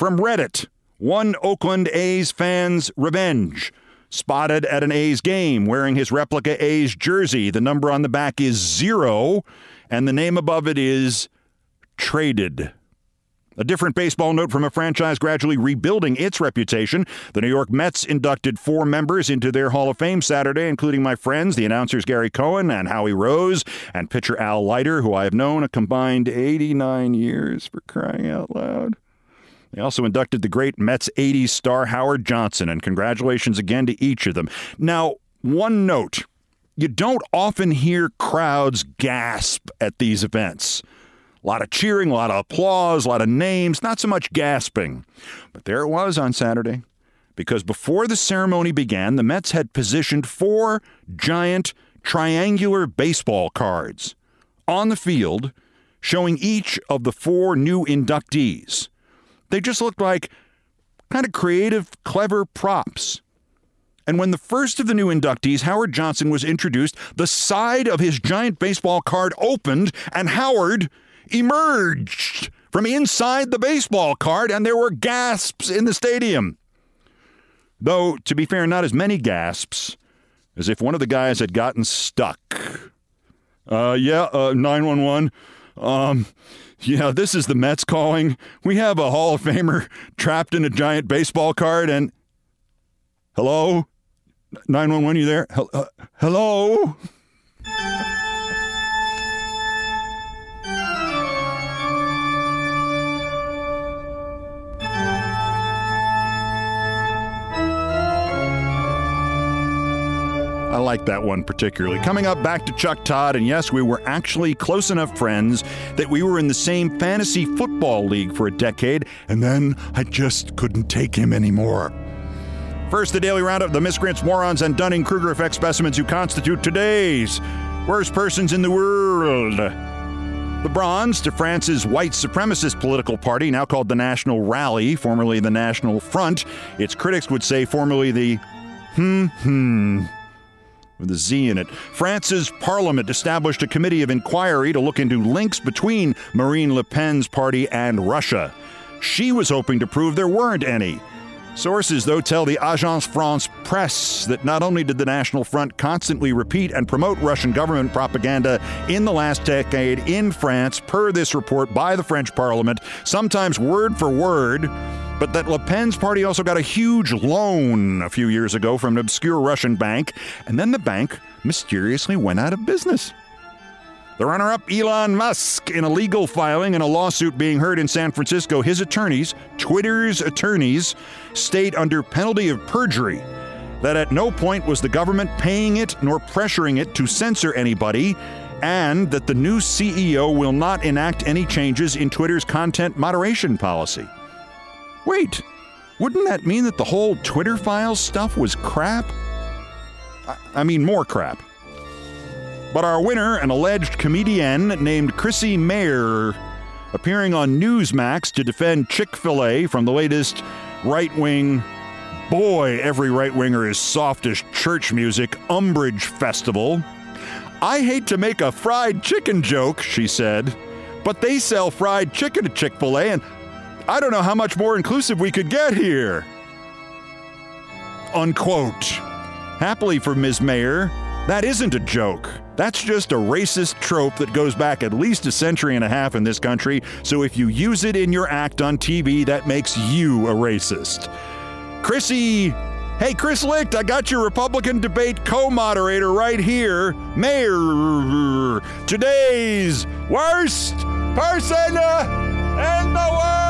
From Reddit, one Oakland A's fan's revenge. Spotted at an A's game wearing his replica A's jersey. The number on the back is zero, and the name above it is traded. A different baseball note from a franchise gradually rebuilding its reputation. The New York Mets inducted four members into their Hall of Fame Saturday, including my friends, the announcers Gary Cohen and Howie Rose, and pitcher Al Leiter, who I have known a combined 89 years for crying out loud. They also inducted the great Mets 80s star Howard Johnson, and congratulations again to each of them. Now, one note you don't often hear crowds gasp at these events. A lot of cheering, a lot of applause, a lot of names, not so much gasping. But there it was on Saturday. Because before the ceremony began, the Mets had positioned four giant triangular baseball cards on the field showing each of the four new inductees. They just looked like kind of creative, clever props. And when the first of the new inductees, Howard Johnson, was introduced, the side of his giant baseball card opened and Howard emerged from inside the baseball card, and there were gasps in the stadium. Though, to be fair, not as many gasps as if one of the guys had gotten stuck. Uh, yeah, uh, 911. Um, yeah, this is the Mets calling. We have a Hall of Famer trapped in a giant baseball card, and hello, nine one one, you there? Uh, hello. Like that one particularly. Coming up back to Chuck Todd, and yes, we were actually close enough friends that we were in the same fantasy football league for a decade, and then I just couldn't take him anymore. First, the daily roundup the miscreants, morons, and Dunning Kruger effect specimens who constitute today's worst persons in the world. The bronze to France's white supremacist political party, now called the National Rally, formerly the National Front. Its critics would say formerly the hmm hmm with a Z in it. France's parliament established a committee of inquiry to look into links between Marine Le Pen's party and Russia. She was hoping to prove there weren't any. Sources, though, tell the Agence France Presse that not only did the National Front constantly repeat and promote Russian government propaganda in the last decade in France, per this report by the French Parliament, sometimes word for word, but that Le Pen's party also got a huge loan a few years ago from an obscure Russian bank, and then the bank mysteriously went out of business. The runner up, Elon Musk, in a legal filing and a lawsuit being heard in San Francisco, his attorneys, Twitter's attorneys, state under penalty of perjury that at no point was the government paying it nor pressuring it to censor anybody, and that the new CEO will not enact any changes in Twitter's content moderation policy. Wait, wouldn't that mean that the whole Twitter files stuff was crap? I, I mean, more crap. But our winner, an alleged comedian named Chrissie Mayr, appearing on Newsmax to defend Chick fil A from the latest right wing, boy, every right winger is soft as church music, Umbrage Festival. I hate to make a fried chicken joke, she said, but they sell fried chicken at Chick fil A, and I don't know how much more inclusive we could get here. Unquote. Happily for Ms. Mayr, that isn't a joke. That's just a racist trope that goes back at least a century and a half in this country, so if you use it in your act on TV, that makes you a racist. Chrissie, hey, Chris Licht, I got your Republican debate co moderator right here. Mayr, today's worst person in the world.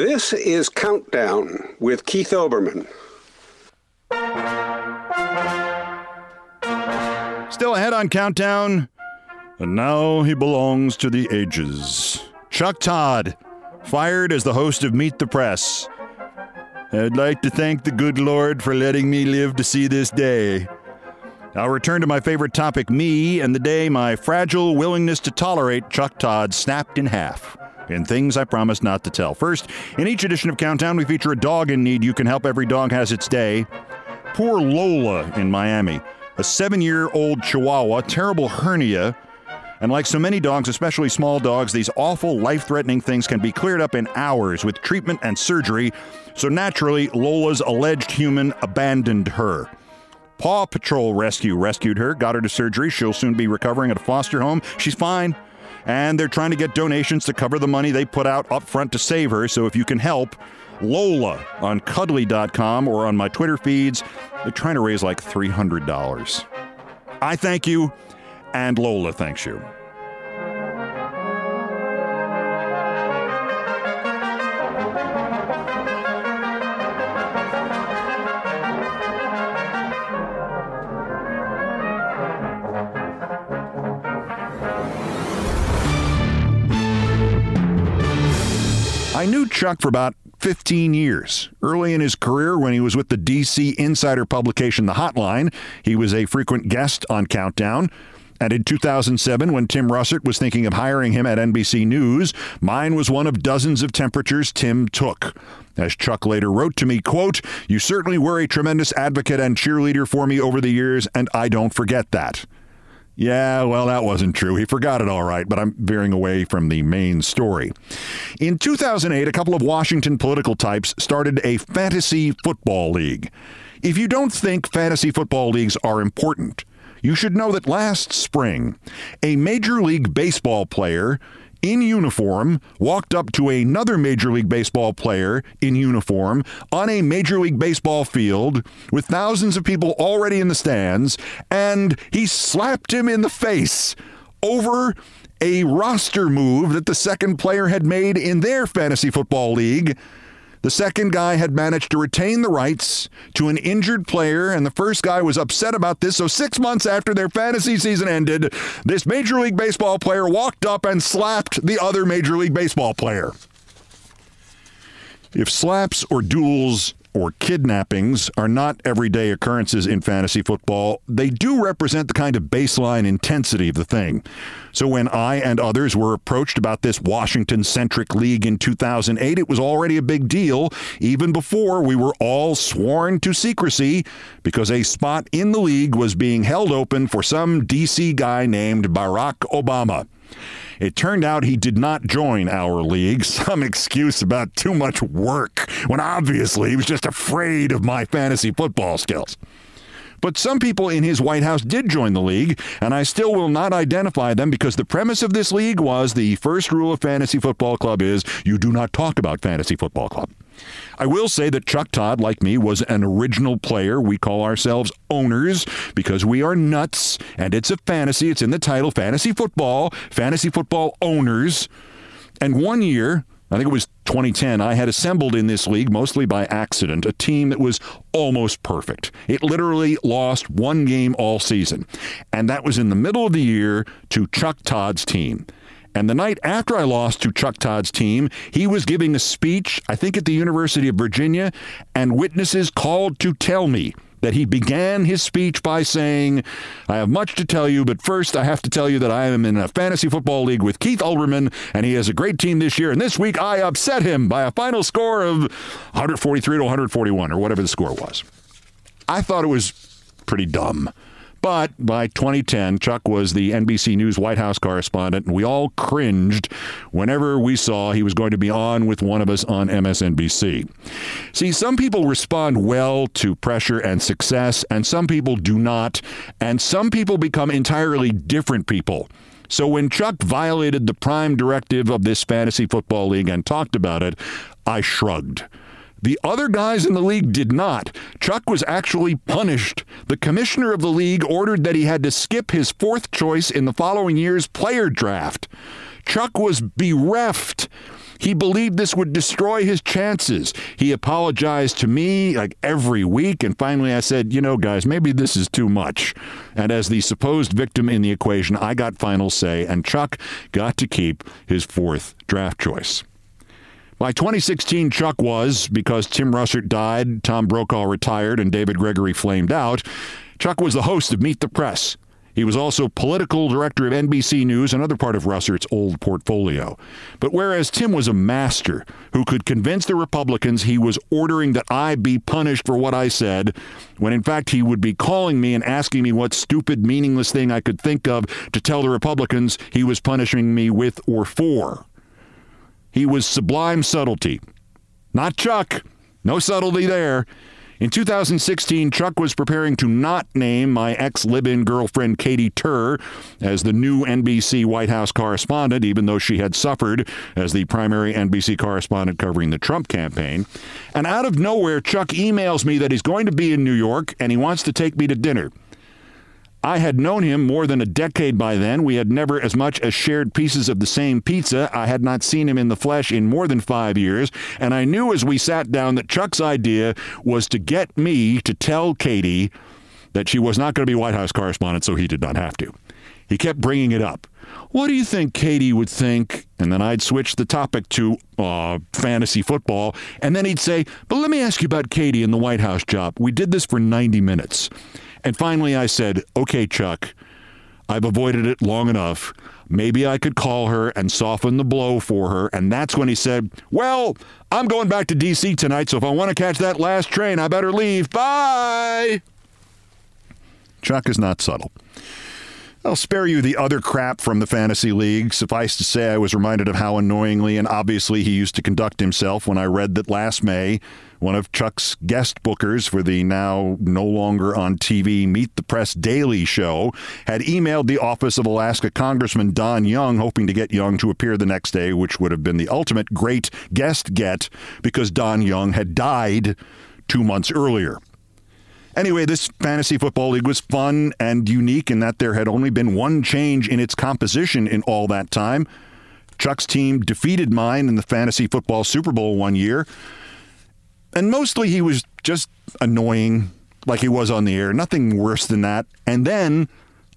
This is Countdown with Keith Olbermann. Still ahead on Countdown, and now he belongs to the ages. Chuck Todd, fired as the host of Meet the Press. I'd like to thank the good Lord for letting me live to see this day. I'll return to my favorite topic, me, and the day my fragile willingness to tolerate Chuck Todd snapped in half in things I promise not to tell. First, in each edition of Countdown, we feature a dog in need. You can help every dog has its day. Poor Lola in Miami, a seven year old chihuahua, terrible hernia. And like so many dogs, especially small dogs, these awful, life threatening things can be cleared up in hours with treatment and surgery. So naturally, Lola's alleged human abandoned her. Paw Patrol Rescue rescued her, got her to surgery. She'll soon be recovering at a foster home. She's fine and they're trying to get donations to cover the money they put out up front to save her. So if you can help, Lola on cuddly.com or on my Twitter feeds, they're trying to raise like $300. I thank you, and Lola thanks you. Chuck for about 15 years. Early in his career, when he was with the DC insider publication The Hotline, he was a frequent guest on Countdown. And in 2007, when Tim Russert was thinking of hiring him at NBC News, mine was one of dozens of temperatures Tim took. As Chuck later wrote to me, quote, You certainly were a tremendous advocate and cheerleader for me over the years, and I don't forget that. Yeah, well, that wasn't true. He forgot it all right, but I'm veering away from the main story. In 2008, a couple of Washington political types started a fantasy football league. If you don't think fantasy football leagues are important, you should know that last spring, a Major League Baseball player in uniform walked up to another Major League Baseball player in uniform on a Major League Baseball field with thousands of people already in the stands, and he slapped him in the face over a roster move that the second player had made in their fantasy football league the second guy had managed to retain the rights to an injured player, and the first guy was upset about this. So, six months after their fantasy season ended, this Major League Baseball player walked up and slapped the other Major League Baseball player. If slaps or duels or kidnappings are not everyday occurrences in fantasy football, they do represent the kind of baseline intensity of the thing. So when I and others were approached about this Washington centric league in 2008, it was already a big deal, even before we were all sworn to secrecy, because a spot in the league was being held open for some D.C. guy named Barack Obama. It turned out he did not join our league. Some excuse about too much work, when obviously he was just afraid of my fantasy football skills. But some people in his White House did join the league, and I still will not identify them because the premise of this league was the first rule of Fantasy Football Club is you do not talk about Fantasy Football Club. I will say that Chuck Todd, like me, was an original player. We call ourselves owners because we are nuts, and it's a fantasy. It's in the title Fantasy Football, Fantasy Football Owners. And one year, I think it was 2010, I had assembled in this league, mostly by accident, a team that was almost perfect. It literally lost one game all season. And that was in the middle of the year to Chuck Todd's team. And the night after I lost to Chuck Todd's team, he was giving a speech, I think at the University of Virginia, and witnesses called to tell me that he began his speech by saying, I have much to tell you, but first I have to tell you that I am in a fantasy football league with Keith Olbermann, and he has a great team this year. And this week I upset him by a final score of 143 to 141, or whatever the score was. I thought it was pretty dumb. But by 2010, Chuck was the NBC News White House correspondent, and we all cringed whenever we saw he was going to be on with one of us on MSNBC. See, some people respond well to pressure and success, and some people do not, and some people become entirely different people. So when Chuck violated the prime directive of this fantasy football league and talked about it, I shrugged. The other guys in the league did not. Chuck was actually punished. The commissioner of the league ordered that he had to skip his fourth choice in the following year's player draft. Chuck was bereft. He believed this would destroy his chances. He apologized to me like every week, and finally I said, you know, guys, maybe this is too much. And as the supposed victim in the equation, I got final say, and Chuck got to keep his fourth draft choice. By 2016, Chuck was, because Tim Russert died, Tom Brokaw retired, and David Gregory flamed out, Chuck was the host of Meet the Press. He was also political director of NBC News, another part of Russert's old portfolio. But whereas Tim was a master who could convince the Republicans he was ordering that I be punished for what I said, when in fact he would be calling me and asking me what stupid, meaningless thing I could think of to tell the Republicans he was punishing me with or for. He was sublime subtlety. Not Chuck. No subtlety there. In 2016, Chuck was preparing to not name my ex live in girlfriend Katy Tur as the new NBC White House correspondent, even though she had suffered as the primary NBC correspondent covering the Trump campaign. And out of nowhere, Chuck emails me that he's going to be in New York and he wants to take me to dinner. I had known him more than a decade by then. We had never as much as shared pieces of the same pizza. I had not seen him in the flesh in more than five years. And I knew as we sat down that Chuck's idea was to get me to tell Katy that she was not going to be White House correspondent, so he did not have to. He kept bringing it up. What do you think Katy would think? And then I'd switch the topic to uh, fantasy football. And then he'd say, But let me ask you about Katy and the White House job. We did this for 90 minutes. And finally, I said, okay, Chuck, I've avoided it long enough. Maybe I could call her and soften the blow for her. And that's when he said, Well, I'm going back to D.C. tonight, so if I want to catch that last train, I better leave. Bye. Chuck is not subtle. I'll spare you the other crap from the fantasy league. Suffice to say, I was reminded of how annoyingly and obviously he used to conduct himself when I read that last May, one of Chuck's guest bookers for the now no longer on TV Meet the Press Daily show, had emailed the office of Alaska Congressman Don Young, hoping to get Young to appear the next day, which would have been the ultimate great guest get because Don Young had died two months earlier. Anyway, this fantasy football league was fun and unique in that there had only been one change in its composition in all that time. Chuck's team defeated mine in the fantasy football Super Bowl one year. And mostly he was just annoying, like he was on the air. Nothing worse than that. And then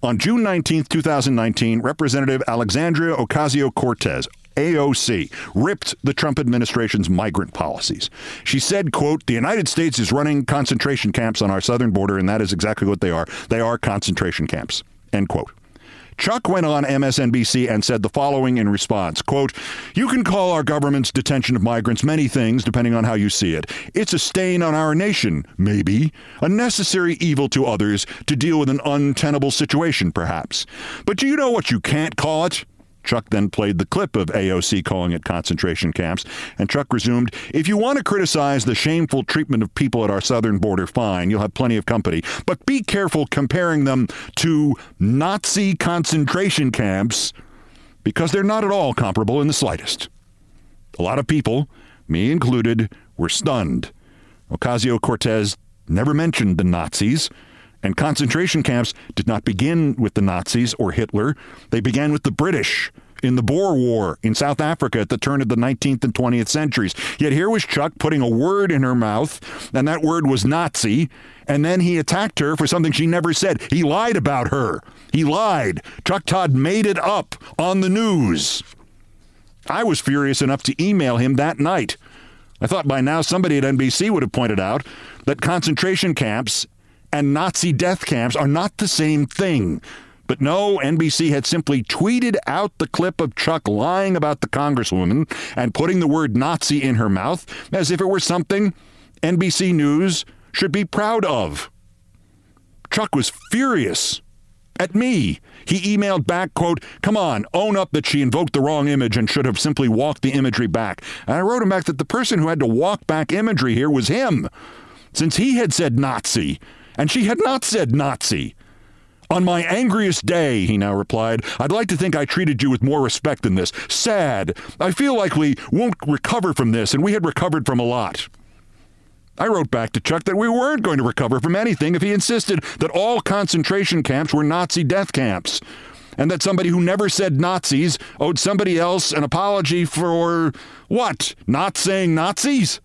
on June 19th, 2019, Representative Alexandria Ocasio Cortez, AOC ripped the Trump administration's migrant policies. She said, quote, the United States is running concentration camps on our southern border, and that is exactly what they are. They are concentration camps, end quote. Chuck went on MSNBC and said the following in response quote, You can call our government's detention of migrants many things depending on how you see it. It's a stain on our nation, maybe, a necessary evil to others to deal with an untenable situation, perhaps. But do you know what you can't call it? Chuck then played the clip of AOC calling it concentration camps, and Chuck resumed, If you want to criticize the shameful treatment of people at our southern border, fine, you'll have plenty of company. But be careful comparing them to Nazi concentration camps, because they're not at all comparable in the slightest. A lot of people, me included, were stunned. Ocasio Cortez never mentioned the Nazis. And concentration camps did not begin with the Nazis or Hitler. They began with the British in the Boer War in South Africa at the turn of the 19th and 20th centuries. Yet here was Chuck putting a word in her mouth, and that word was Nazi, and then he attacked her for something she never said. He lied about her. He lied. Chuck Todd made it up on the news. I was furious enough to email him that night. I thought by now somebody at NBC would have pointed out that concentration camps and Nazi death camps are not the same thing. But no, NBC had simply tweeted out the clip of Chuck lying about the Congresswoman and putting the word Nazi in her mouth as if it were something NBC News should be proud of. Chuck was furious at me. He emailed back, quote, come on, own up that she invoked the wrong image and should have simply walked the imagery back. And I wrote him back that the person who had to walk back imagery here was him, since he had said Nazi, and she had not said Nazi. On my angriest day, he now replied, I'd like to think I treated you with more respect than this. Sad. I feel like we won't recover from this, and we had recovered from a lot. I wrote back to Chuck that we weren't going to recover from anything if he insisted that all concentration camps were Nazi death camps, and that somebody who never said Nazis owed somebody else an apology for what? Not saying Nazis?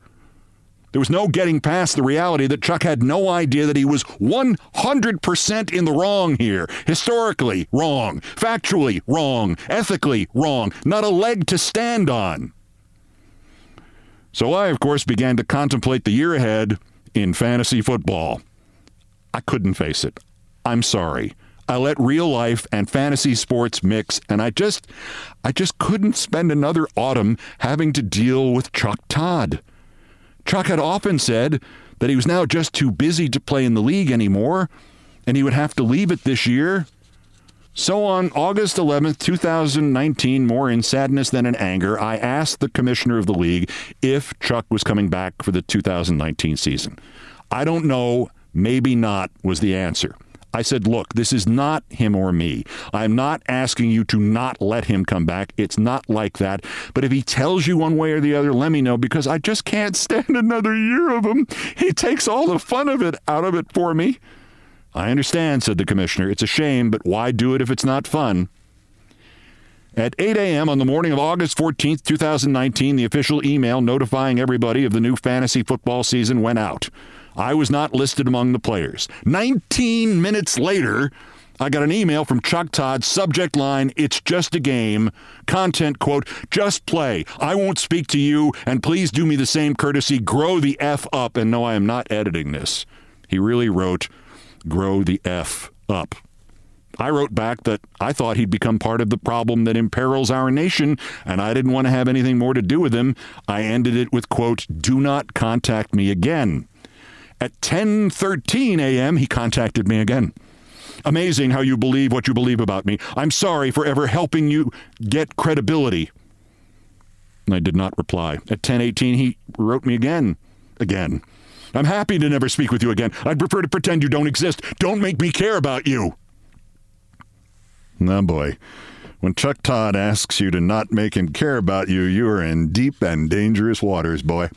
There was no getting past the reality that Chuck had no idea that he was 100% in the wrong here. Historically wrong, factually wrong, ethically wrong, not a leg to stand on. So I, of course, began to contemplate the year ahead in fantasy football. I couldn't face it. I'm sorry. I let real life and fantasy sports mix and I just I just couldn't spend another autumn having to deal with Chuck Todd. Chuck had often said that he was now just too busy to play in the league anymore, and he would have to leave it this year. So on August 11th, 2019, more in sadness than in anger, I asked the commissioner of the league if Chuck was coming back for the 2019 season. I don't know, maybe not, was the answer. I said, look, this is not him or me. I'm not asking you to not let him come back. It's not like that. But if he tells you one way or the other, let me know because I just can't stand another year of him. He takes all the fun of it out of it for me. I understand, said the commissioner. It's a shame, but why do it if it's not fun? At 8 a.m. on the morning of August 14th, 2019, the official email notifying everybody of the new fantasy football season went out. I was not listed among the players. 19 minutes later, I got an email from Chuck Todd, subject line, It's just a game. Content, quote, Just play. I won't speak to you, and please do me the same courtesy. Grow the F up. And no, I am not editing this. He really wrote, Grow the F up. I wrote back that I thought he'd become part of the problem that imperils our nation, and I didn't want to have anything more to do with him. I ended it with, quote, Do not contact me again. At 10:13 a.m., he contacted me again. Amazing how you believe what you believe about me. I'm sorry for ever helping you get credibility. I did not reply. At 10:18 he wrote me again. Again. I'm happy to never speak with you again. I'd prefer to pretend you don't exist. Don't make me care about you. Oh boy. When Chuck Todd asks you to not make him care about you, you are in deep and dangerous waters, boy.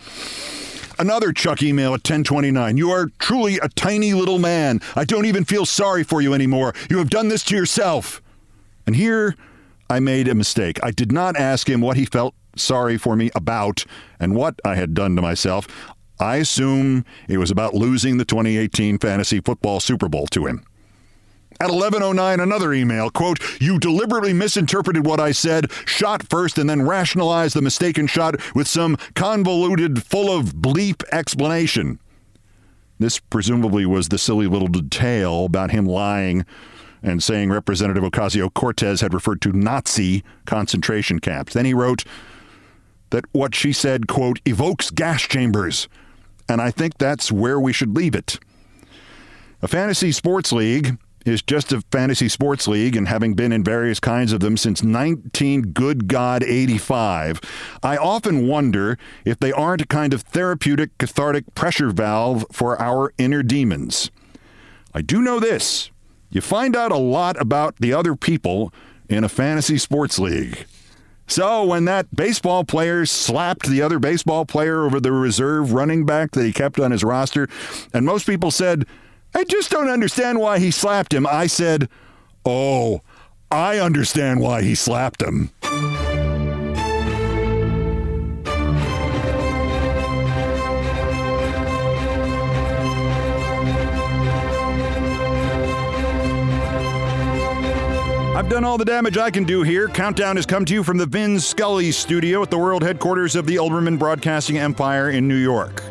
Another Chuck email at 1029. You are truly a tiny little man. I don't even feel sorry for you anymore. You have done this to yourself. And here I made a mistake. I did not ask him what he felt sorry for me about and what I had done to myself. I assume it was about losing the 2018 fantasy football Super Bowl to him. At 11:09 another email, quote, "You deliberately misinterpreted what I said, shot first and then rationalized the mistaken shot with some convoluted full of bleep explanation." This presumably was the silly little detail about him lying and saying Representative Ocasio-Cortez had referred to Nazi concentration camps. Then he wrote that what she said, quote, evokes gas chambers. And I think that's where we should leave it. A fantasy sports league is just a fantasy sports league, and having been in various kinds of them since 19 good God 85, I often wonder if they aren't a kind of therapeutic, cathartic pressure valve for our inner demons. I do know this you find out a lot about the other people in a fantasy sports league. So when that baseball player slapped the other baseball player over the reserve running back that he kept on his roster, and most people said, I just don't understand why he slapped him. I said, Oh, I understand why he slapped him. I've done all the damage I can do here. Countdown has come to you from the Vin Scully studio at the world headquarters of the Olbermann Broadcasting Empire in New York.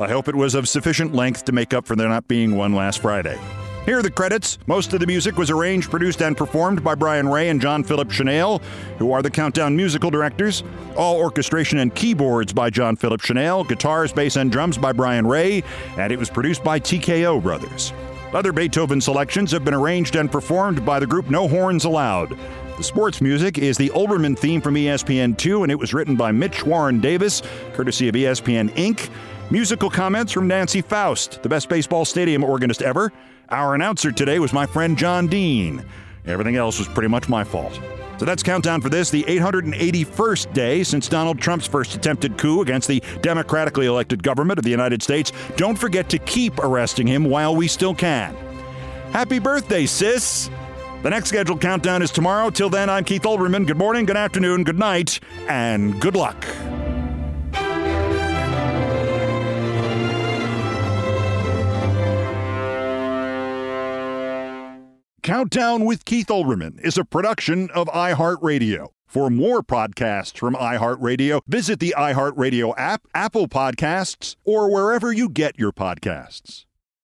I hope it was of sufficient length to make up for there not being one last Friday. Here are the credits. Most of the music was arranged, produced, and performed by Brian Ray and John Philip Shenale, who are the Countdown musical directors. All orchestration and keyboards by John Philip Shenale, guitars, bass, and drums by Brian Ray, and it was produced by TKO Brothers. Other Beethoven selections have been arranged and performed by the group No Horns Allowed. The sports music is the Olbermann theme from ESPN2, and it was written by Mitch Warren Davis, courtesy of ESPN Inc. Musical comments from Nancy Faust, the best baseball stadium organist ever. Our announcer today was my friend John Dean. Everything else was pretty much my fault. So that's countdown for this, the 881st day since Donald Trump's first attempted coup against the democratically elected government of the United States. Don't forget to keep arresting him while we still can. Happy birthday, sis! The next scheduled countdown is tomorrow. Till then, I'm Keith Olbermann. Good morning, good afternoon, good night, and good luck. Countdown with Keith Olbermann is a production of iHeartRadio. For more podcasts from iHeartRadio, visit the iHeartRadio app, Apple Podcasts, or wherever you get your podcasts.